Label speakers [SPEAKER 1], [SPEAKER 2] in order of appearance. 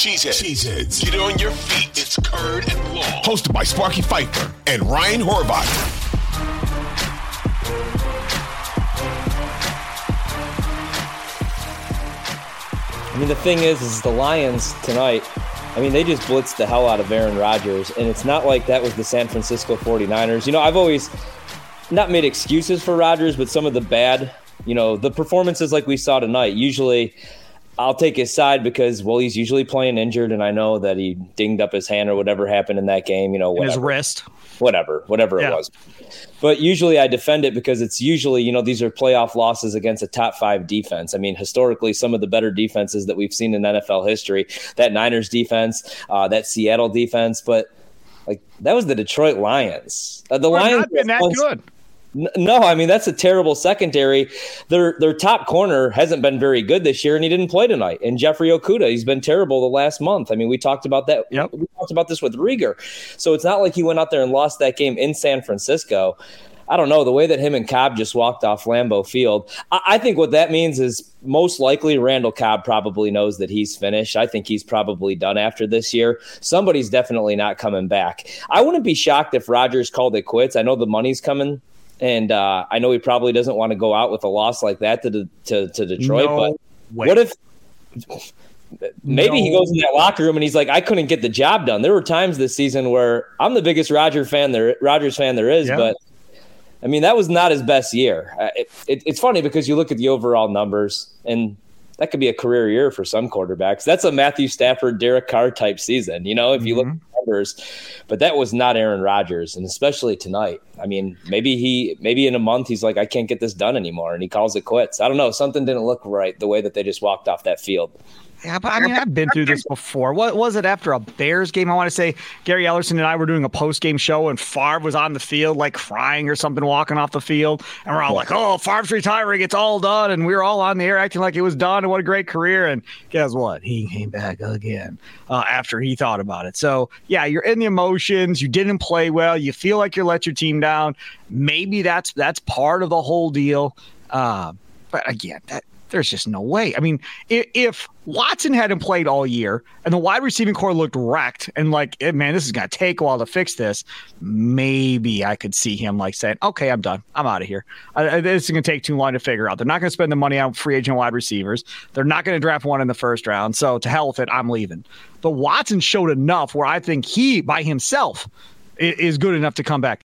[SPEAKER 1] Cheeseheads. Cheeseheads. Get on your feet. It's Curd and Long. Hosted by Sparky Fifer and Ryan Horvat.
[SPEAKER 2] I mean, the thing is, is the Lions tonight, I mean, they just blitzed the hell out of Aaron Rodgers. And it's not like that was the San Francisco 49ers. You know, I've always not made excuses for Rodgers, but some of the bad, you know, the performances like we saw tonight, usually – I'll take his side because well, he's usually playing injured, and I know that he dinged up his hand or whatever happened in that game. You know, whatever.
[SPEAKER 3] his wrist,
[SPEAKER 2] whatever, whatever yeah. it was. But usually, I defend it because it's usually you know these are playoff losses against a top five defense. I mean, historically, some of the better defenses that we've seen in NFL history, that Niners defense, uh, that Seattle defense, but like that was the Detroit Lions. Uh, the
[SPEAKER 3] We're
[SPEAKER 2] Lions
[SPEAKER 3] not been that good.
[SPEAKER 2] No, I mean that's a terrible secondary. Their their top corner hasn't been very good this year, and he didn't play tonight. And Jeffrey Okudah, he's been terrible the last month. I mean, we talked about that.
[SPEAKER 3] Yep.
[SPEAKER 2] We talked about this with Reagor. So it's not like he went out there and lost that game in San Francisco. I don't know the way that him and Cobb just walked off Lambeau Field. I, I think what that means is most likely Randall Cobb probably knows that he's finished. I think he's probably done after this year. Somebody's definitely not coming back. I wouldn't be shocked if Rodgers called it quits. I know the money's coming and uh, I know he probably doesn't want to go out with a loss like that to to, to Detroit. No but way. what if maybe no. he goes in that locker room and he's like, I couldn't get the job done. There were times this season where I'm the biggest Roger fan there, Rodgers fan there is, yeah. but I mean that was not his best year. Uh, it, it, it's funny because you look at the overall numbers and. That could be a career year for some quarterbacks. That's a Matthew Stafford, Derek Carr type season. You know, if you mm-hmm. look numbers, but that was not Aaron Rodgers, and especially tonight. I mean, maybe he, maybe in a month, he's like, I can't get this done anymore, and he calls it quits. I don't know. Something didn't look right the way that they just walked off that field.
[SPEAKER 3] Yeah, but I mean, I've been through this before. What was it after a Bears game? I want to say Gary Ellerson and I were doing a post game show, and Favre was on the field, like crying or something, walking off the field, and we're all like, "Oh, Favre's retiring, it's all done," and we were all on the air acting like it was done, and what a great career. And guess what? He came back again uh, after he thought about it. So yeah, you're in the emotions. You didn't play well. You feel like you let your team down. Maybe that's that's part of the whole deal. Uh, but again, that there's just no way. I mean, if, if, Watson hadn't played all year and the wide receiving corps looked wrecked and like, eh, man, this is going to take a while to fix this, maybe I could see him like saying, okay, I'm done. I'm out of here. I, this is going to take too long to figure out. They're not going to spend the money on free agent wide receivers. They're not going to draft one in the first round. So to hell with it, I'm leaving. But Watson showed enough where I think he by himself is good enough to come back.